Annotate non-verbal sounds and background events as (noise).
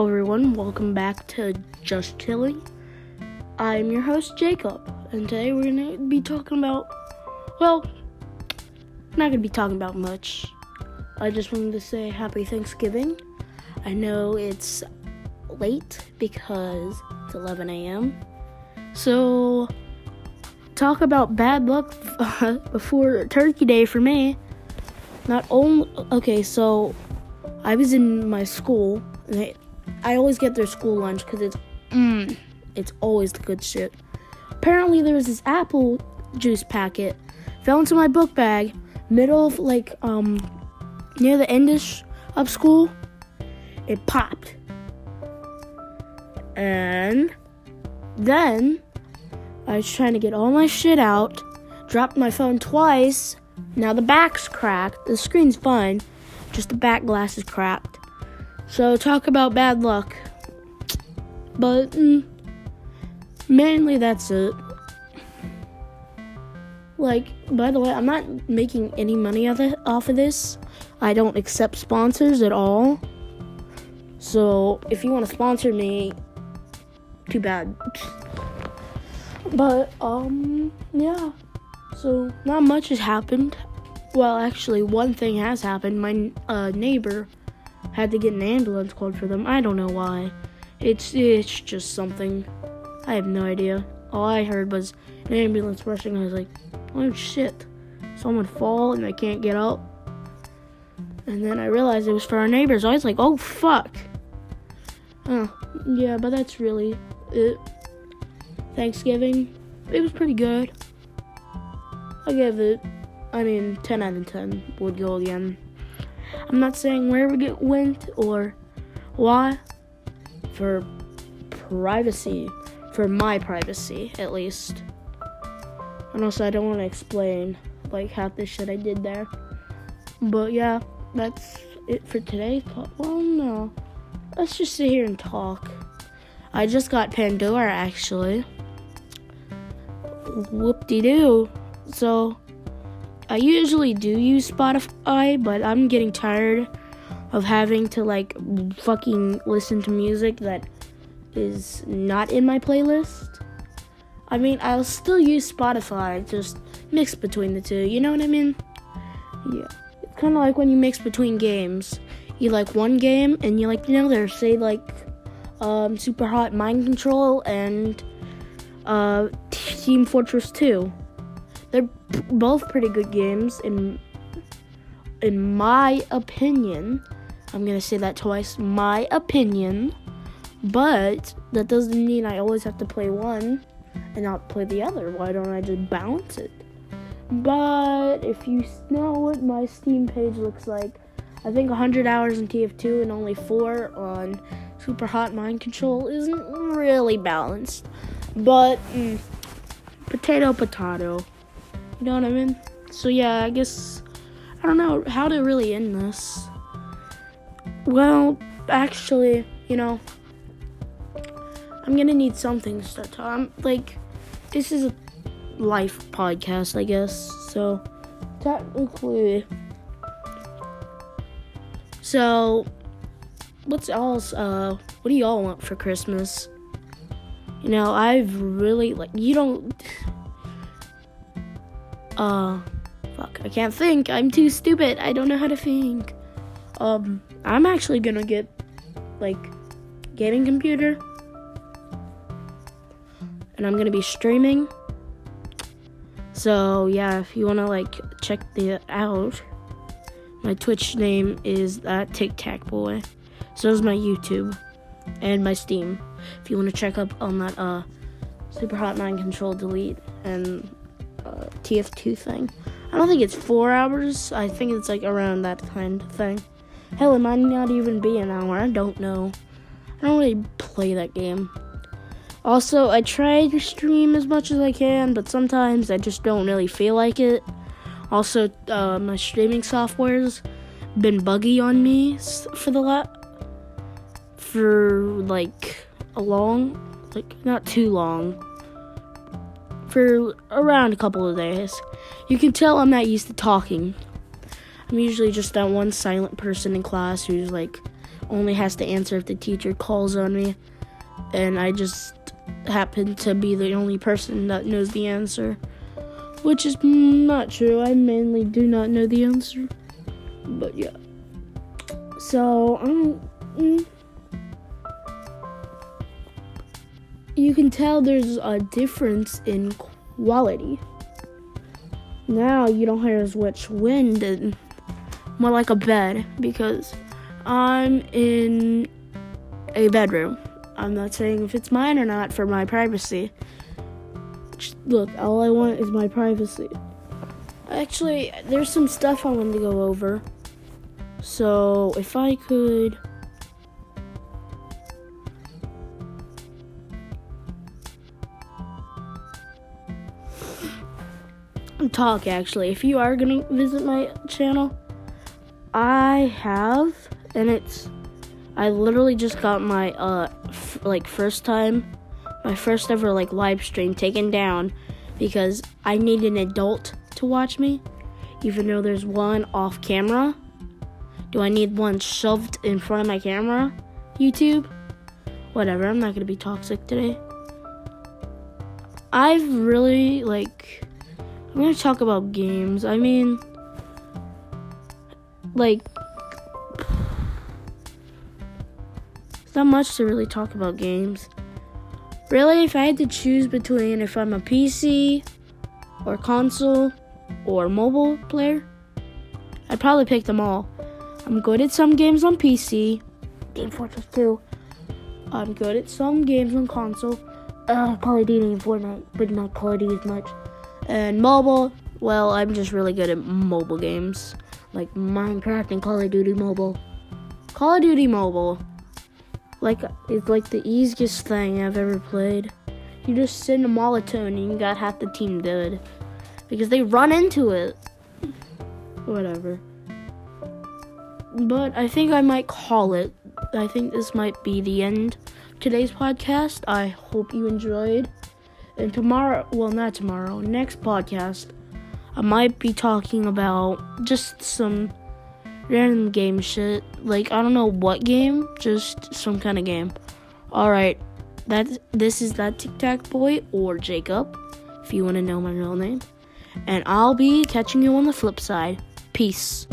Hello, everyone. Welcome back to Just Chilling. I'm your host, Jacob, and today we're going to be talking about, well, not going to be talking about much. I just wanted to say happy Thanksgiving. I know it's late because it's 11 a.m. So, talk about bad luck (laughs) before Turkey Day for me. Not only, okay, so I was in my school, and I, I always get their school lunch because it's, mm, it's always the good shit. Apparently, there was this apple juice packet fell into my book bag, middle of like um near the endish of school. It popped, and then I was trying to get all my shit out, dropped my phone twice. Now the back's cracked. The screen's fine, just the back glass is cracked. So talk about bad luck. But mm, mainly that's it. Like, by the way, I'm not making any money off of, off of this. I don't accept sponsors at all. So if you want to sponsor me, too bad. But um, yeah. So not much has happened. Well, actually, one thing has happened. My uh, neighbor had to get an ambulance called for them. I don't know why. It's it's just something. I have no idea. All I heard was an ambulance rushing. I was like, oh shit, someone fall and they can't get up. And then I realized it was for our neighbors. I was like, oh fuck. Oh, yeah, but that's really it. Thanksgiving, it was pretty good. I give it, I mean, 10 out of 10 would go again. I'm not saying where we get went or why. For privacy, for my privacy at least. And also, I don't want to explain like half the shit I did there. But yeah, that's it for today. Well, no, let's just sit here and talk. I just got Pandora actually. Whoop de doo. So I usually do use Spotify, but I'm getting tired of having to like fucking listen to music that is not in my playlist. I mean, I'll still use Spotify, just mix between the two. You know what I mean? Yeah. It's kind of like when you mix between games. You like one game and you like know there's say like um, Super Hot Mind Control and uh, Team Fortress 2. They're both pretty good games in in my opinion. I'm gonna say that twice. My opinion, but that doesn't mean I always have to play one and not play the other. Why don't I just bounce it? But if you know what my Steam page looks like, I think 100 hours in TF2 and only 4 on Super Hot Mind Control isn't really balanced. But, mm, potato, potato. You know what I mean? So, yeah, I guess, I don't know how to really end this. Well, actually, you know, I'm gonna need something to start talking. Like, this is a life podcast, I guess. So, technically, so what's else? Uh, what do y'all want for Christmas? You know, I've really like you don't. Uh, fuck, I can't think. I'm too stupid. I don't know how to think. Um, I'm actually gonna get like gaming computer, and I'm gonna be streaming. So yeah, if you wanna like check the out, my Twitch name is that Tic Tac Boy. So is my YouTube and my Steam. If you want to check up on that uh, Super Hot Mind Control Delete and uh, TF2 thing. I don't think it's four hours. I think it's like around that kind of thing. Hell, it might not even be an hour. I don't know. I don't really play that game. Also, I try to stream as much as I can, but sometimes I just don't really feel like it. Also, uh, my streaming software's been buggy on me for the la- for like a long, like not too long, for around a couple of days. You can tell I'm not used to talking. I'm usually just that one silent person in class who's like only has to answer if the teacher calls on me. And I just happen to be the only person that knows the answer. Which is not true. I mainly do not know the answer. But yeah. So, um, mm, you can tell there's a difference in quality. Now you don't hear as much wind and more like a bed because I'm in a bedroom. I'm not saying if it's mine or not for my privacy. Look, all I want is my privacy. Actually, there's some stuff I wanted to go over. So, if I could. Talk actually. If you are gonna visit my channel, I have, and it's. I literally just got my uh f- like first time, my first ever like live stream taken down because I need an adult to watch me, even though there's one off camera. Do I need one shoved in front of my camera? YouTube? Whatever, I'm not gonna be toxic today. I've really, like, I'm gonna talk about games. I mean, like, it's (sighs) not much to really talk about games. Really, if I had to choose between if I'm a PC or console or mobile player, I'd probably pick them all. I'm good at some games on PC, Game Fortress 2. I'm good at some games on console, uh, Call of Duty and Fortnite, but not Call of Duty as much. And mobile, well, I'm just really good at mobile games like Minecraft and Call of Duty Mobile. Call of Duty Mobile, like, it's like the easiest thing I've ever played. You just in a molotov and you got half the team dead because they run into it. Whatever. But I think I might call it. I think this might be the end today's podcast. I hope you enjoyed. And tomorrow, well, not tomorrow, next podcast, I might be talking about just some random game shit. Like, I don't know what game, just some kind of game. Alright, that this is that Tic Tac Boy or Jacob, if you want to know my real name. And I'll be catching you on the flip side. Peace.